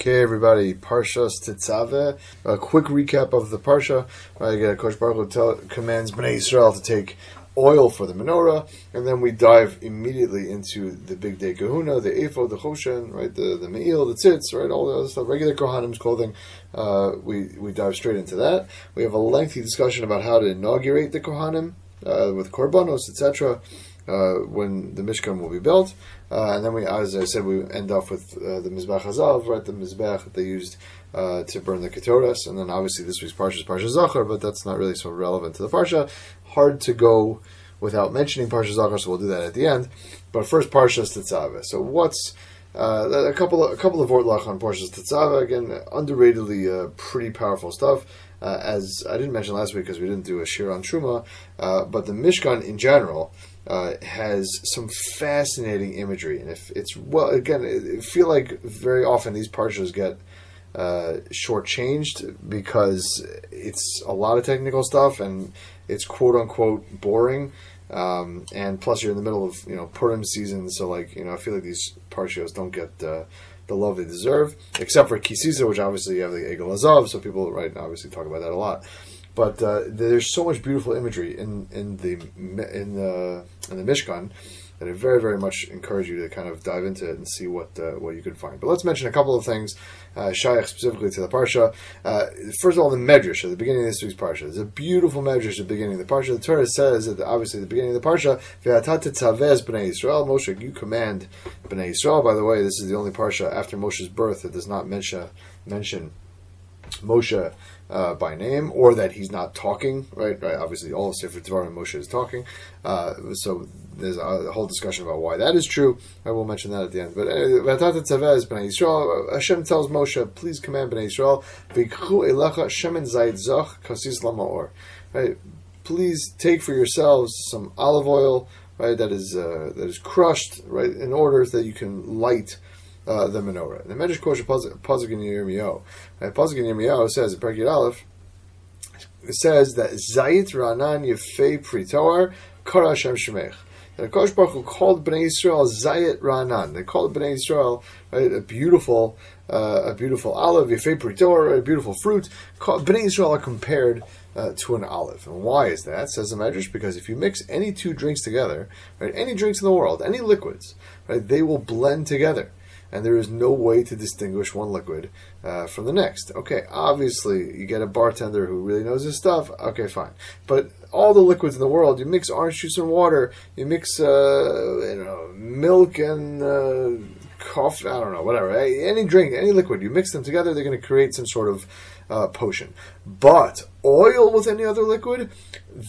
Okay, everybody, Parshas Tetzaveh. A quick recap of the Parsha. Right, Kosh Baruch commands Bnei Israel to take oil for the menorah, and then we dive immediately into the bigdei kehuna, the ephod, the choshen, right, the the me'il, the tzitz, right, all the other stuff, regular kohanim's clothing. Uh, we we dive straight into that. We have a lengthy discussion about how to inaugurate the kohanim uh, with korbanos, etc. Uh, when the Mishkan will be built. Uh, and then we, as I said, we end off with uh, the Mizbech Hazav, right? The Mizbech that they used uh, to burn the Ketores. And then obviously this week's Parsha is Parsha Zachor, but that's not really so relevant to the Parsha. Hard to go without mentioning Parsha Zachor, so we'll do that at the end. But first, Parsha Tetzaveh. So what's uh, a couple of a couple of Vortlach on Parshas Tetzaveh again, underratedly uh, pretty powerful stuff. Uh, as I didn't mention last week because we didn't do a shiur on Truma, uh, but the Mishkan in general uh, has some fascinating imagery, and if it's well, again, I feel like very often these parshas get uh, shortchanged because it's a lot of technical stuff and it's quote unquote boring. Um, and plus, you're in the middle of you know Purim season, so like you know, I feel like these parshas don't get uh, the love they deserve, except for Ki Sisa, which obviously you have the Egel Azov, so people right obviously talk about that a lot. But uh, there's so much beautiful imagery in, in the in the in the Mishkan that I very very much encourage you to kind of dive into it and see what uh, what you could find. But let's mention a couple of things, uh, Shaykh specifically to the parsha. Uh, first of all, the Medrash at the beginning of this week's parsha. There's a beautiful Medrash at the beginning of the parsha. The Torah says that obviously at the beginning of the parsha, "Ve'atat b'nei Yisrael." Moshe, you command b'nei Yisrael. By the way, this is the only parsha after Moshe's birth that does not mention mention Moshe uh, by name, or that he's not talking. Right, right. Obviously, all of Sefer Devarim Moshe is talking. Uh, so there's a, whole discussion about why that is true. I will mention that at the end. But uh, Yisrael, Hashem tells Moshe, "Please command Bnei Yisrael, v'ikchu elecha shemen zayit zach kasis lamaor." Right, please take for yourselves some olive oil. Right, that is uh, that is crushed. Right, in order that you can light uh, the menorah. The Medrash Kosher Pasuk in Yirmiyahu. Pasuk in Yirmiyahu says, in Perkid Aleph, it says that Zayit Ranan Yefei Pritoar Kara Hashem Shemech. That Kosh Baruch Hu called Bnei Israel Zayit Ranan. They called Bnei Israel right, a beautiful, uh, a beautiful olive, Yefei Pritoar, a beautiful fruit. Bnei Israel are compared uh, to an olive. And why is that? Says the Medrash, because if you mix any two drinks together, right, any drinks in the world, any liquids, right, they will blend together and there is no way to distinguish one liquid uh, from the next. Okay, obviously, you get a bartender who really knows his stuff. Okay, fine. But all the liquids in the world, you mix orange juice and water, you mix uh, you know milk and uh, coffee. I don't know, whatever. Any drink, any liquid, you mix them together, they're going to create some sort of uh, potion. But oil with any other liquid,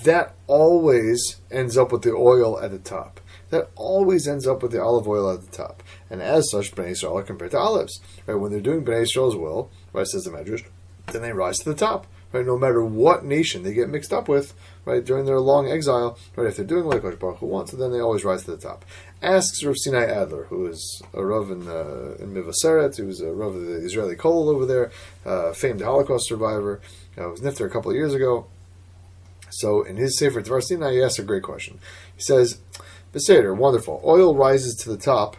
that always ends up with the oil at the top. That always ends up with the olive oil at the top. And as such, Bnei Israel are compared to olives. Right? When they're doing Bnei Israel's will, right, says the Medrash, then they rise to the top. Right? No matter what nation they get mixed up with, right, during their long exile, right, if they're doing what Kosh Baruch Hu wants, then they always rise to the top. Asks Rav Sinai Adler, who is a Rav in, uh, in Mevaseret, a Rav of the Israeli Kol over there, uh, famed Holocaust survivor, uh, was nifter a couple of years ago. So in his Sefer Dvar Sinai, he asks a great question. He says, Beseder, wonderful. Oil rises to the top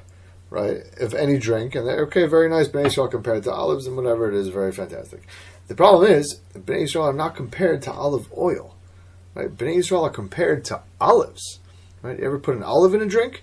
right, of any drink, and they okay, very nice Bnei Israel compared to olives and whatever it is, very fantastic. The problem is, Bnei Israel are not compared to olive oil, right? Bnei Israel are compared to olives, right? You ever put an olive in a drink?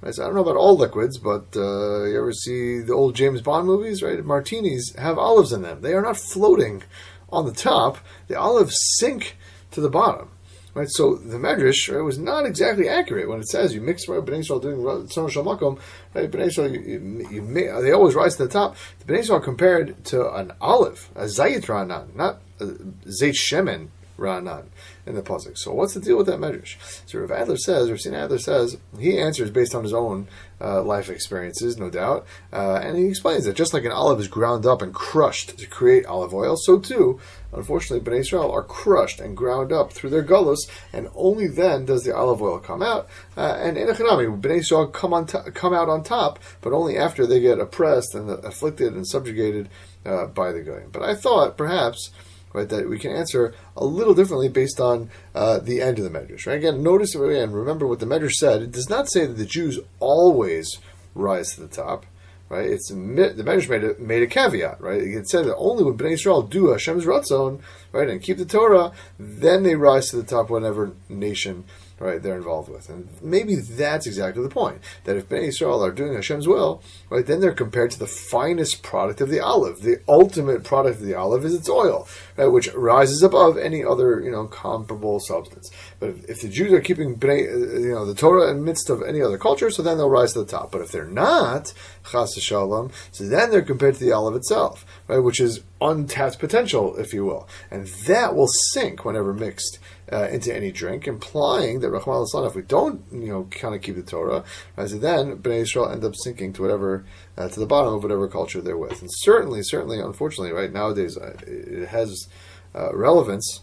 Right, so I don't know about all liquids, but uh, you ever see the old James Bond movies, right? Martinis have olives in them. They are not floating on the top. The olives sink to the bottom. Right, so the Medrash right, was not exactly accurate when it says you mix right, Bnei Israel doing Tzon Shalmakom, right? Bnei Israel, you, you, you, they always rise to the top. The Bnei Israel compared to an olive, a Zayit Ranan, not Zayt Shemen Ranan in the pasuk. So what's the deal with that medrash? So Rav Adler says, Rav Adler says, he answers based on his own uh, life experiences, no doubt, uh, and he explains that just like an olive is ground up and crushed to create olive oil, so too, unfortunately, Bnei Israel are crushed and ground up through their gullus, and only then does the olive oil come out. Uh, and in Echanami, Bnei Israel come on come out on top, but only after they get oppressed and afflicted and subjugated uh, by the goyim. But I thought perhaps right? That we can answer a little differently based on uh, the end of the Medrash. Right? Again, notice again, remember what the Medrash said. It does not say that the Jews always rise to the top. right? It's the Medrash made a, made a caveat, right? It said that only when Bnei Israel do Hashem's ratzon, right, and keep the Torah, then they rise to the top whatever nation right, they're involved with. And maybe that's exactly the point. That if Bnei Israel are doing Hashem's will, right, then they're compared to the finest product of the olive. The ultimate product of the olive is its oil, right, which rises above any other, you know, comparable substance. But if, if the Jews are keeping uh, you know, the Torah in the midst of any other culture, so then they'll rise to the top. But if they're not, chas shalom, so then they're compared to the olive itself, right, which is untapped potential, if you will. And that will sink whenever mixed uh, into any drink, implying that Rahman if we don't, you know, kind of keep the Torah, as then Bnei Israel end up sinking to whatever, uh, to the bottom of whatever culture they're with. And certainly, certainly, unfortunately, right nowadays, uh, it has uh, relevance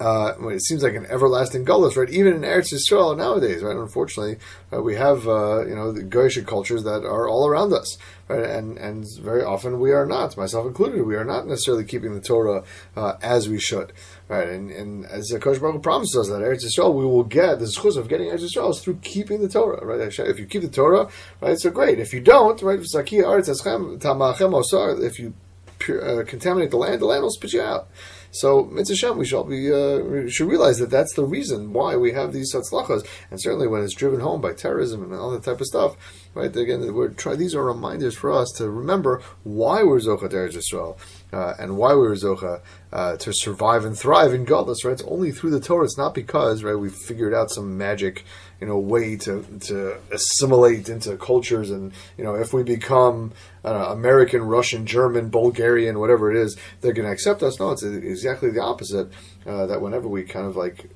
uh, it seems like an everlasting gullus, right? Even in Eretz Yisrael nowadays, right? Unfortunately, uh, we have uh, you know the Goyish cultures that are all around us, right? And and very often we are not, myself included, we are not necessarily keeping the Torah uh, as we should, right? And, and as the Kosh Baruch promises us that Eretz Yisrael, we will get the zchus of getting Eretz Yisrael is through keeping the Torah, right? If you keep the Torah, right, so great. If you don't, right, if you uh, contaminate the land, the land will spit you out. So, mitzvah we shall be uh, we should realize that that's the reason why we have these satzlachas, and certainly when it's driven home by terrorism and all that type of stuff, right? Again, we're try, these are reminders for us to remember why we're zochat Eretz Yisrael, uh, and why we're zocha uh, to survive and thrive in gullus. Right? It's only through the Torah. It's not because right we've figured out some magic you know way to to assimilate into cultures and you know if we become uh, American, Russian, German, Bulgarian, whatever it is, they're going to accept us. No, it's exactly the opposite. Uh, that whenever we kind of like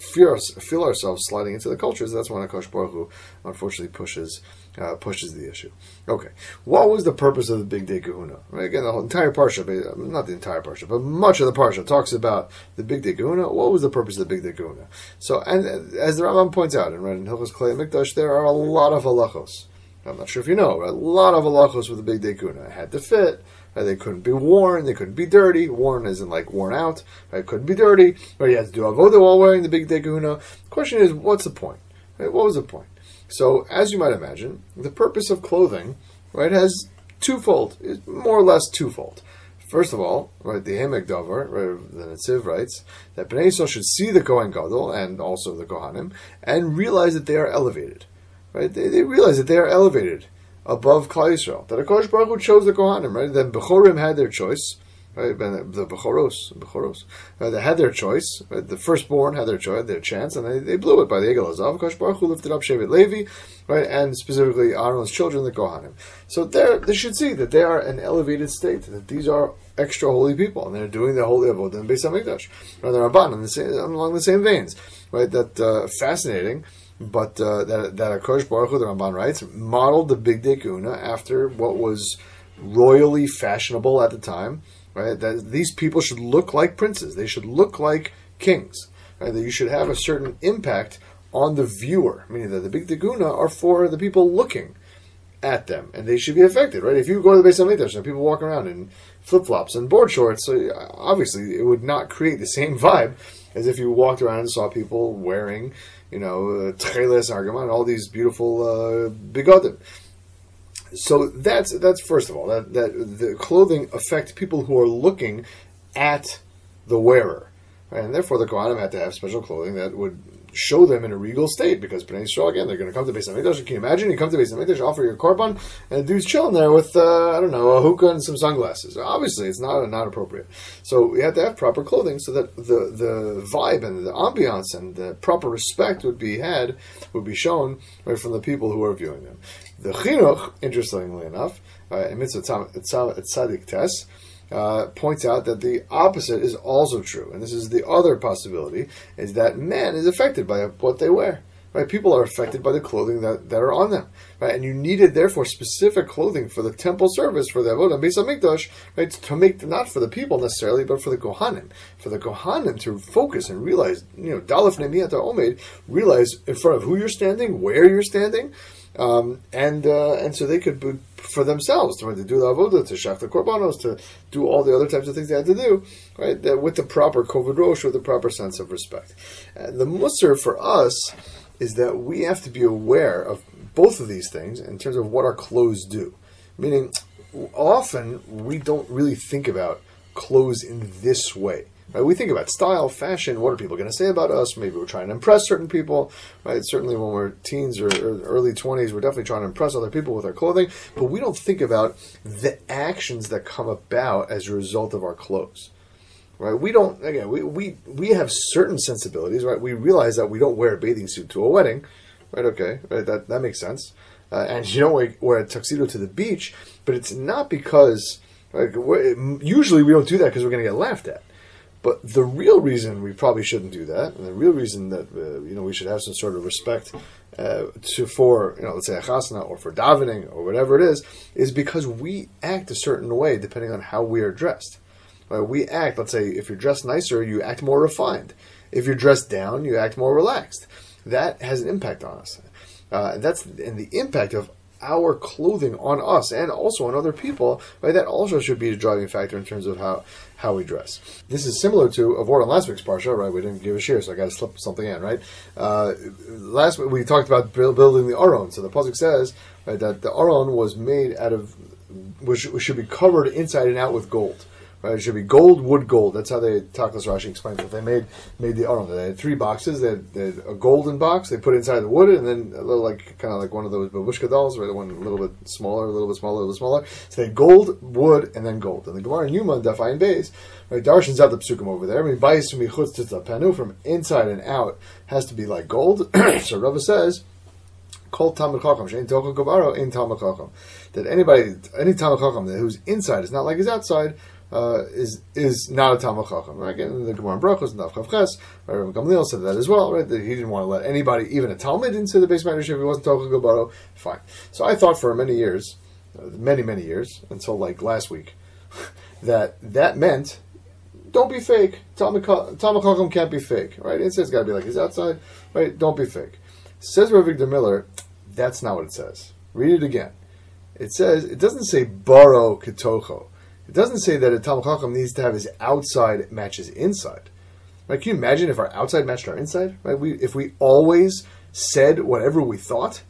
feel, feel ourselves sliding into the cultures, that's when Akash Baruch unfortunately pushes uh, pushes the issue. Okay, what was the purpose of the Bigdei Kehuna? Again, the whole entire parsha, not the entire parsha, but much of the parsha talks about the Bigdei Kehuna. What was the purpose of the Bigdei Kehuna? So, and as the Rambam points out, in, in Hilchos Klei Mikdash, there are a lot of halachos. I'm not sure if you know, a lot of halachos with the Bigdei Kehuna. It had to fit. Right? They couldn't be worn. They couldn't be dirty. Worn isn't like worn out. Uh, right? Couldn't be dirty. Right? You had to do avodah while wearing the Bigdei Kehuna. The question is, what's the point? Right? What was the point? So, as you might imagine, the purpose of clothing, right, has twofold, is more or less twofold. First of all, right, the Haamek Davar, right, the Netziv writes that Bnei Yisrael should see the Kohen Gadol and also the Kohanim and realize that they are elevated. Right, they, they realize that they are elevated above Klal Yisrael. That Akash Baruch Hu chose the Kohanim. Right, then Bechorim had their choice right? The Bechoros, Bechoros, uh, they had their choice. Right? The firstborn had their choice, their chance, and they, they blew it by the Egel Azav. Kosh Baruch lifted up Shevet Levi, right, and specifically Aaron's children, the Kohanim. So they should see that they are an elevated state. That these are extra holy people, and they're doing the holy avodah in Beis Hamikdash, or the Ramban, in the same, along the same veins, right? That uh, fascinating. But uh, that that Akash Baruch Hu, the Ramban writes, modeled the Bigdei Kehuna after what was royally fashionable at the time, right? That these people should look like princes. They should look like kings. Right? That you should have a certain impact on the viewer, meaning that the big deguna are for the people looking at them, and they should be affected, right? If you go to the base of Mikdash and people walk around in flip flops and board shorts, so obviously it would not create the same vibe as if you walked around and saw people wearing, you know, tcheles argaman, all these beautiful uh, bigodim so that's that's first of all that that the clothing affects people who are looking at the wearer, right? and therefore the Kohanim had to have special clothing that would show them in a regal state because Bnei Yisrael again they're going to come to Beis Hamikdash. Can you imagine? You come to Beis offer your korban, and the dude's chilling there with uh, I don't know a hookah and some sunglasses. Obviously, it's not not appropriate. So we had to have proper clothing so that the the vibe and the ambiance and the proper respect would be had would be shown right from the people who are viewing them. The chinuch, interestingly enough, uh, in Mitzvah Tzadik Tes, uh, points out that the opposite is also true, and this is the other possibility: is that man is affected by what they wear. Right, people are affected by the clothing that, that are on them. Right, and you needed therefore specific clothing for the temple service for the avodah Beis right, to make not for the people necessarily, but for the kohanim, for the kohanim to focus and realize, you know, dalef nemiyata omed, realize in front of who you're standing, where you're standing, um, and uh, and so they could be, for themselves to, to do the avodah, to shach the korbanos, to do all the other types of things they had to do, right? That with the proper kovod rosh, with the proper sense of respect. And the mussar for us is that we have to be aware of both of these things in terms of what our clothes do. Meaning, often we don't really think about clothes in this way. Right? We think about style, fashion. What are people going to say about us? Maybe we're trying to impress certain people. Right? Certainly, when we're teens or, or early twenties, we're definitely trying to impress other people with our clothing. But we don't think about the actions that come about as a result of our clothes. Right? We don't. Again, we, we we have certain sensibilities. Right? We realize that we don't wear a bathing suit to a wedding. Right? Okay. Right? That that makes sense. Uh, and you don't wear, wear a tuxedo to the beach, but it's not because. Like, usually we don't do that because we're going to get laughed at. But the real reason we probably shouldn't do that, and the real reason that uh, you know we should have some sort of respect uh, to for you know let's say a chasna or for davening or whatever it is, is because we act a certain way depending on how we are dressed. Right? We act. Let's say if you're dressed nicer, you act more refined. If you're dressed down, you act more relaxed. That has an impact on us. Uh, that's and the impact of our clothing on us and also on other people, right? That also should be a driving factor in terms of how how we dress. This is similar to a word on last week's parsha, right? We didn't give a share, so I got to slip something in, right? Uh, last week we talked about building the aron. So the pasuk says right, that the aron was made out of, which should be covered inside and out with gold. Right? It should be gold, wood, gold. That's how they Taklas Rashi explains it. They made made the aron. They had three boxes. They had, they had, a golden box. They put inside the wood, and then a little like kind of like one of those babushka dolls, right? One a little bit smaller, a little bit smaller, a little smaller. So they had gold, wood, and then gold. And the Gemara in Yuma, Dafayin Bays, right? Darshan's out the psukim over there. I mean, bayis from panu from inside and out has to be like gold. so Rava says. Called Talmud Chacham, Shein Tocha Gavaro in Talmud Chacham. That anybody, any Talmud Chacham whose inside is not like his outside, uh, is is not a Talmud Chacham. Right? Again, the Gemara in Brachos and Chav Ches, Rabbi Gamliel said that as well. Right? That he didn't want to let anybody, even a Talmud, into the beis medrash if he wasn't Tocha Gabaro. Fine. So I thought for many years, uh, many many years until like last week, that that meant don't be fake. Talmud Chacham can't be fake. Right? It says got to be like he's outside. Right? Don't be fake. Says Rav Avigdor Miller, that's not what it says. Read it again. It says it doesn't say baro ketocho. It doesn't say that a Talmud needs to have his outside match his inside. Can you imagine if our outside matched our inside? Right? We, if we always said whatever we thought,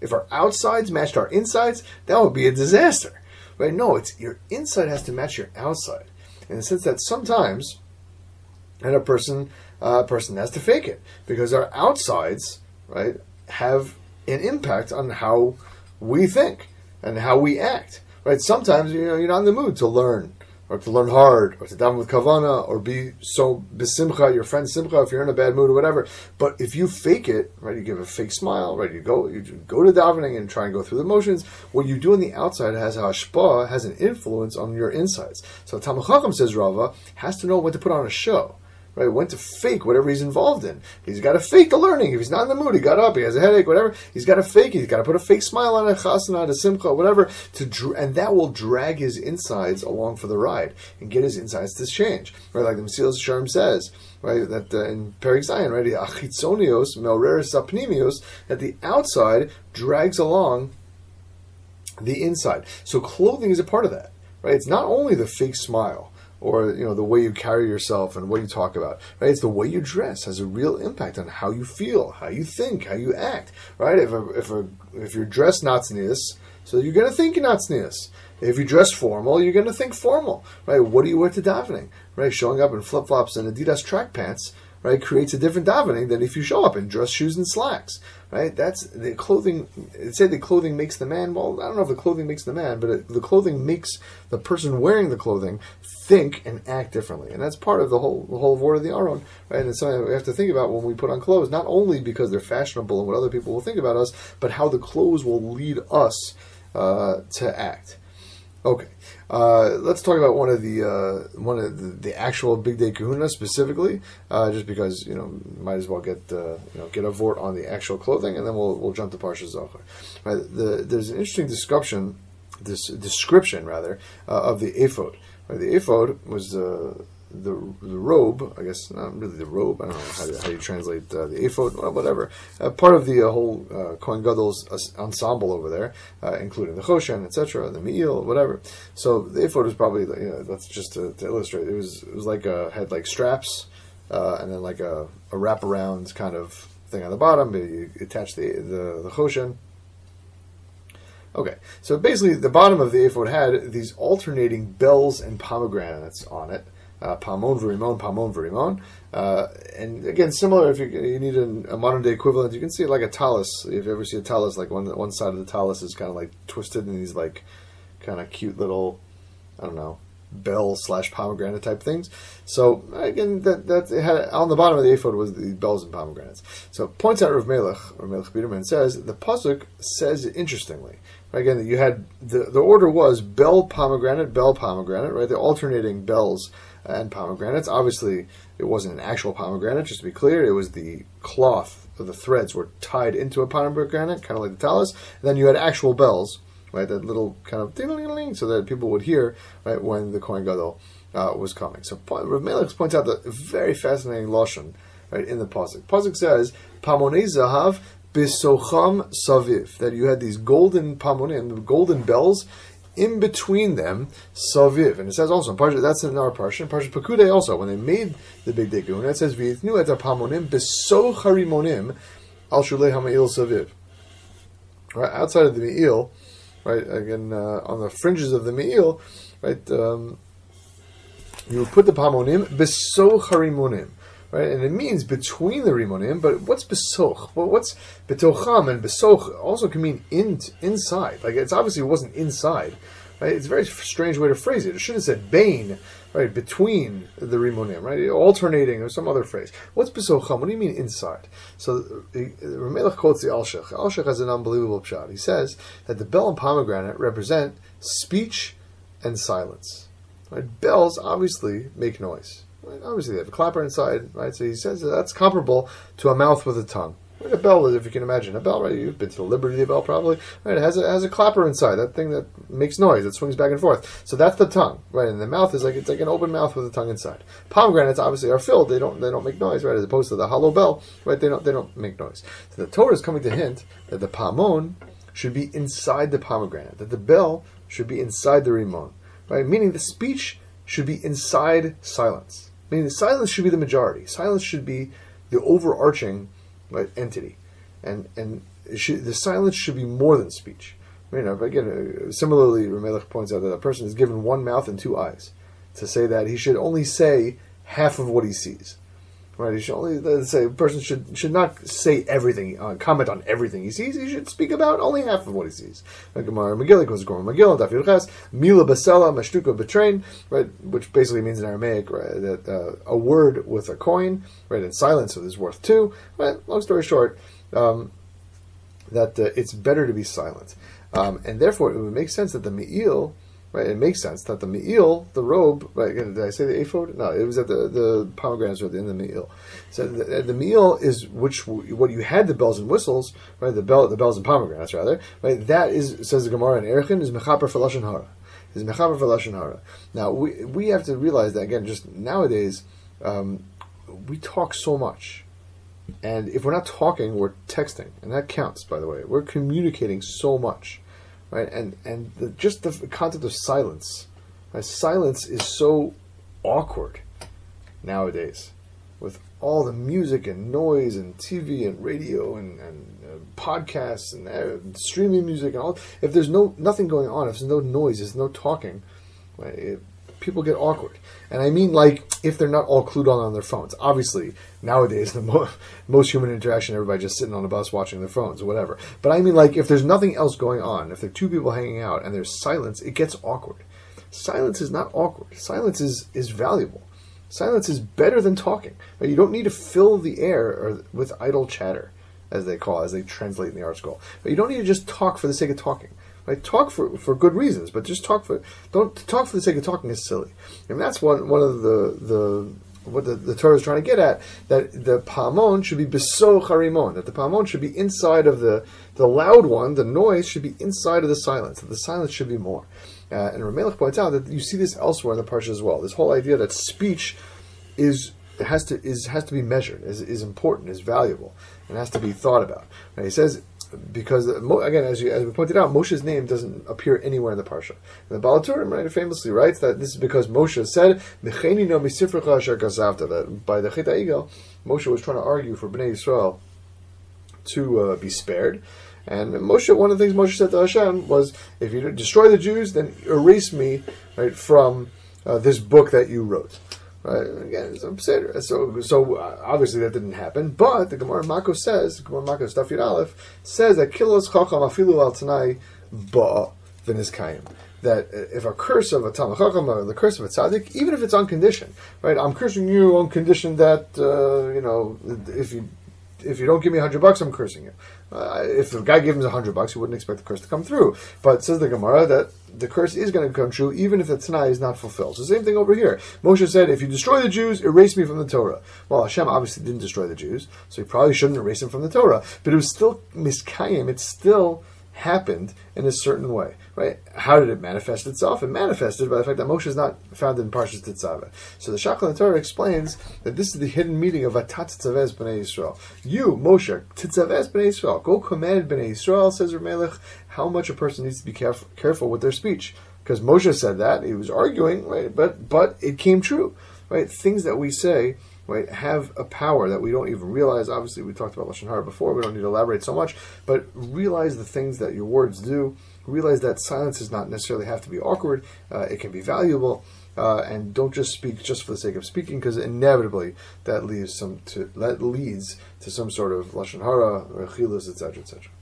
if our outsides matched our insides, that would be a disaster. Right? No, it's your inside has to match your outside. In the sense that sometimes, and a person, uh, person has to fake it because our outsides, right, have an impact on how we think and how we act. Right? Sometimes you know you're not in the mood to learn or to learn hard, or to daven with kavana, or be so besimcha, your friend simcha, if you're in a bad mood or whatever. But if you fake it, right, you give a fake smile, right, you go, you go to davening and try and go through the motions. What you do on the outside has a hashpa, has an influence on your insides. So Talmud Chacham says Rava has to know when to put on a show right? Went to fake whatever he's involved in. He's got to fake the learning. If he's not in the mood, he got up, he has a headache, whatever. He's got to fake it. He's got to put a fake smile on a chasana, a simcha, whatever, to dr- and that will drag his insides along for the ride and get his insides to change, right? Like the Mesilas Yesharim says, right? That uh, in Perik Zion, right? Achitzonios melreris sapnimios, that the outside drags along the inside. So clothing is a part of that, right? It's not only the fake smile or you know the way you carry yourself and what you talk about right? It's the way you dress has a real impact on how you feel how you think how you act right? If a, if a, if you're dressed not sneeze, so you're going to think you're not sneeze. if you dress formal you're going to think formal right? What do you wear to davening right? Showing up in flip-flops and adidas track pants right, creates a different davening than if you show up in dress shoes and slacks, right? That's the clothing. It said the clothing makes the man. Well, I don't know if the clothing makes the man, but it, the clothing makes the person wearing the clothing think and act differently, and that's part of the whole the whole word of the Aron, right? And it's something we have to think about when we put on clothes, not only because they're fashionable and what other people will think about us, but how the clothes will lead us uh, to act. Okay, uh, let's talk about one of the uh, one of the, the, actual bigdei Kehuna specifically, uh, just because you know might as well get uh, you know get a vort on the actual clothing, and then we'll we'll jump to Parsha Zachor. Right, the, there's an interesting description, this description rather uh, of the ephod. Right, the ephod was the the, the robe, I guess not really the robe. I don't know how, you, how you translate uh, the ephod, well, whatever. Uh, part of the uh, whole uh, Kohen Gadol's ensemble over there, uh, including the Choshen, etc., the Me'il, whatever. So the ephod was probably, you know, that's just to, to, illustrate. It was it was like a, had like straps uh, and then like a, a wraparound kind of thing on the bottom. You attach the the, the Choshen Okay, so basically, the bottom of the ephod had these alternating bells and pomegranates on it. Uh, paamon verimon, paamon verimon. Uh, and again, similar if you, you need a, modern day equivalent, you can see it like a tallis. If you ever see a tallis, like one one side of the tallis is kind of like twisted in these like kind of cute little, I don't know, bell slash pomegranate type things. So again, that that had on the bottom of the ephod was the bells and pomegranates. So points out Rav Melech, Rav Melech Biederman says the pasuk says it interestingly. Again, that you had the the order was bell pomegranate, bell pomegranate, right? The alternating bells and pomegranates. Obviously, it wasn't an actual pomegranate. Just to be clear, it was the cloth or the threads were tied into a pomegranate, kind of like the tallis. And then you had actual bells right? That little kind of ding so that people would hear right when the Kohen Gadol uh, was coming. So Rav Melech points out the very fascinating lashon right in the pasuk. Pasuk says pamonei zahav bisocham saviv that you had these golden pamonim, golden bells. In between them, saviv, and it says also in Parsha, that's in our Parsha, in Parsha Pekude also, when they made the big digun, it says v'yitnu et pamonim besoch al shulei ha'me'il saviv. Right outside of the me'il, right? Again, uh, on the fringes of the me'il, right? Um, you put the pamonim besoch harimonim, right? And it means between the rimonim. But what's besoch? Well, what's betocham and besoch also can mean in inside. Like it's obviously it wasn't inside, right? It's a very strange way to phrase it. It should have said bain right, between the rimonim, right, alternating or some other phrase. What's besocham? What do you mean inside? So Ramelech quotes the Alshich. Alshich has an unbelievable shot. He says that the bell and pomegranate represent speech and silence. Right? Bells obviously make noise. Right? Obviously, they have a clapper inside, right? So he says that that's comparable to a mouth with a tongue. Like a bell, if you can imagine a bell, right? You've been to the Liberty Bell, probably. Right? It has a has a clapper inside, that thing that makes noise, that swings back and forth. So that's the tongue, right? And the mouth is like it's like an open mouth with a tongue inside. Pomegranates obviously are filled; they don't they don't make noise, right? As opposed to the hollow bell, right? They don't they don't make noise. So the Torah is coming to hint that the paamon should be inside the pomegranate, that the bell should be inside the rimon, right? Meaning the speech should be inside silence. Meaning mean, silence should be the majority. Silence should be the overarching right, entity, and and should, the silence should be more than speech. I mean, again, uh, similarly, Ramelech points out that a person is given one mouth and two eyes to say that he should only say half of what he sees. Right? He should only let's say a person should should not say everything, uh, comment on everything he sees. He should speak about only half of what he sees. Right? Which basically means in Aramaic right, that uh, a word with a coin, right, in silence is worth two. Right? Long story short, um, that uh, it's better to be silent, um, and therefore it would make sense that the Me'il Right, it makes sense that the me'il, the robe, right? Did I say the ephod? No, it was at the the pomegranates were in the me'il. So the, the me'il is which what you had the bells and whistles, right? The bell, the bells and pomegranates rather, right? That is says the Gemara in Erchin is mechaper for lashon hara. Is mechaper for lashon hara. Now we we have to realize that again. Just nowadays, um, we talk so much. And if we're not talking, we're texting, and that counts. By the way, we're communicating so much right? And and the, just the concept of silence, right? silence is so awkward nowadays, with all the music and noise and TV and radio and, and uh, podcasts and uh, streaming music and all. If there's no nothing going on, if there's no noise, there's no talking, right? It, people get awkward. And I mean, like, if they're not all clued on on their phones. Obviously, nowadays, the mo- most human interaction, everybody just sitting on a bus watching their phones or whatever. But I mean, like, if there's nothing else going on, if there are two people hanging out and there's silence, it gets awkward. Silence is not awkward. Silence is, is valuable. Silence is better than talking. You don't need to fill the air with idle chatter, as they call, it, as they translate in the ArtScroll. But you don't need to just talk for the sake of talking. Right? Talk for, for good reasons, but just talk for don't talk for the sake of talking is silly. And that's one one of the the what the, the Torah is trying to get at that the paamon should be beso harimon that the paamon should be inside of the the loud one, the noise should be inside of the silence. That the silence should be more. Uh, and Ramelech points out that you see this elsewhere in the parsha as well. This whole idea that speech is has to is has to be measured, is, is important, is valuable, and has to be thought about. And he says because again, as, you, as we pointed out, Moshe's name doesn't appear anywhere in the parsha. And the Baal HaTurim right, famously writes that this is because Moshe said, that by the Chita Igel, Moshe was trying to argue for Bnei Israel to uh, be spared. And Moshe, one of the things Moshe said to Hashem was, if you destroy the Jews, then erase me right from uh, this book that you wrote. Right? Again, it's a So, so uh, obviously that didn't happen. But the Gemara Mako says, Gemara Mako Stafir Aleph says that kilos chacham afilu al tanai ba v'nizkayim that if a curse of a Talmud or the curse of a tzaddik, even if it's unconditioned, right? I'm cursing you on condition that uh, you know if you if you don't give me a hundred bucks, I'm cursing you. Uh, if the guy gave him a hundred bucks, you wouldn't expect the curse to come through. But says the Gemara that the curse is going to come true even if the Tanai is not fulfilled. So same thing over here. Moshe said, if you destroy the Jews, erase me from the Torah. Well, Hashem obviously didn't destroy the Jews, so he probably shouldn't erase them from the Torah. But it was still miskayim. It still happened in a certain way, right? How did it manifest itself? It manifested by the fact that Moshe is not found in Parshas Tetzaveh. So the Shachal Torah explains that this is the hidden meaning of Atat Tzavez B'nai Yisrael. You, Moshe, Tzavez B'nai Yisrael, go command B'nai Yisrael, says Ramelech, how much a person needs to be careful, careful with their speech. Because Moshe said that, he was arguing, right? But, but it came true, right? Things that we say right, have a power that we don't even realize. Obviously, we talked about Lashon Hara before, we don't need to elaborate so much, but realize the things that your words do. Realize that silence does not necessarily have to be awkward, uh, it can be valuable. Uh, and don't just speak just for the sake of speaking, because inevitably that leads some to that leads to some sort of lashon hara or etc., etc.